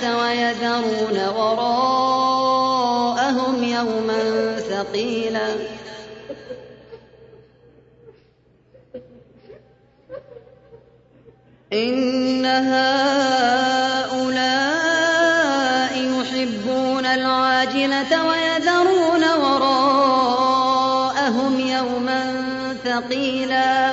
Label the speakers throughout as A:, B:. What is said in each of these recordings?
A: ويذرون وراءهم يوما ثقيلا. إن هؤلاء يحبون العاجلة ويذرون وراءهم يوما ثقيلا.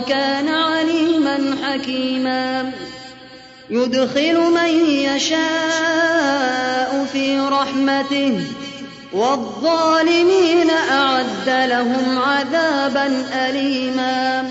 A: الله كان عليما حكيما. يدخل من يشاء في رحمته والظالمين أعد لهم عذابا أليما.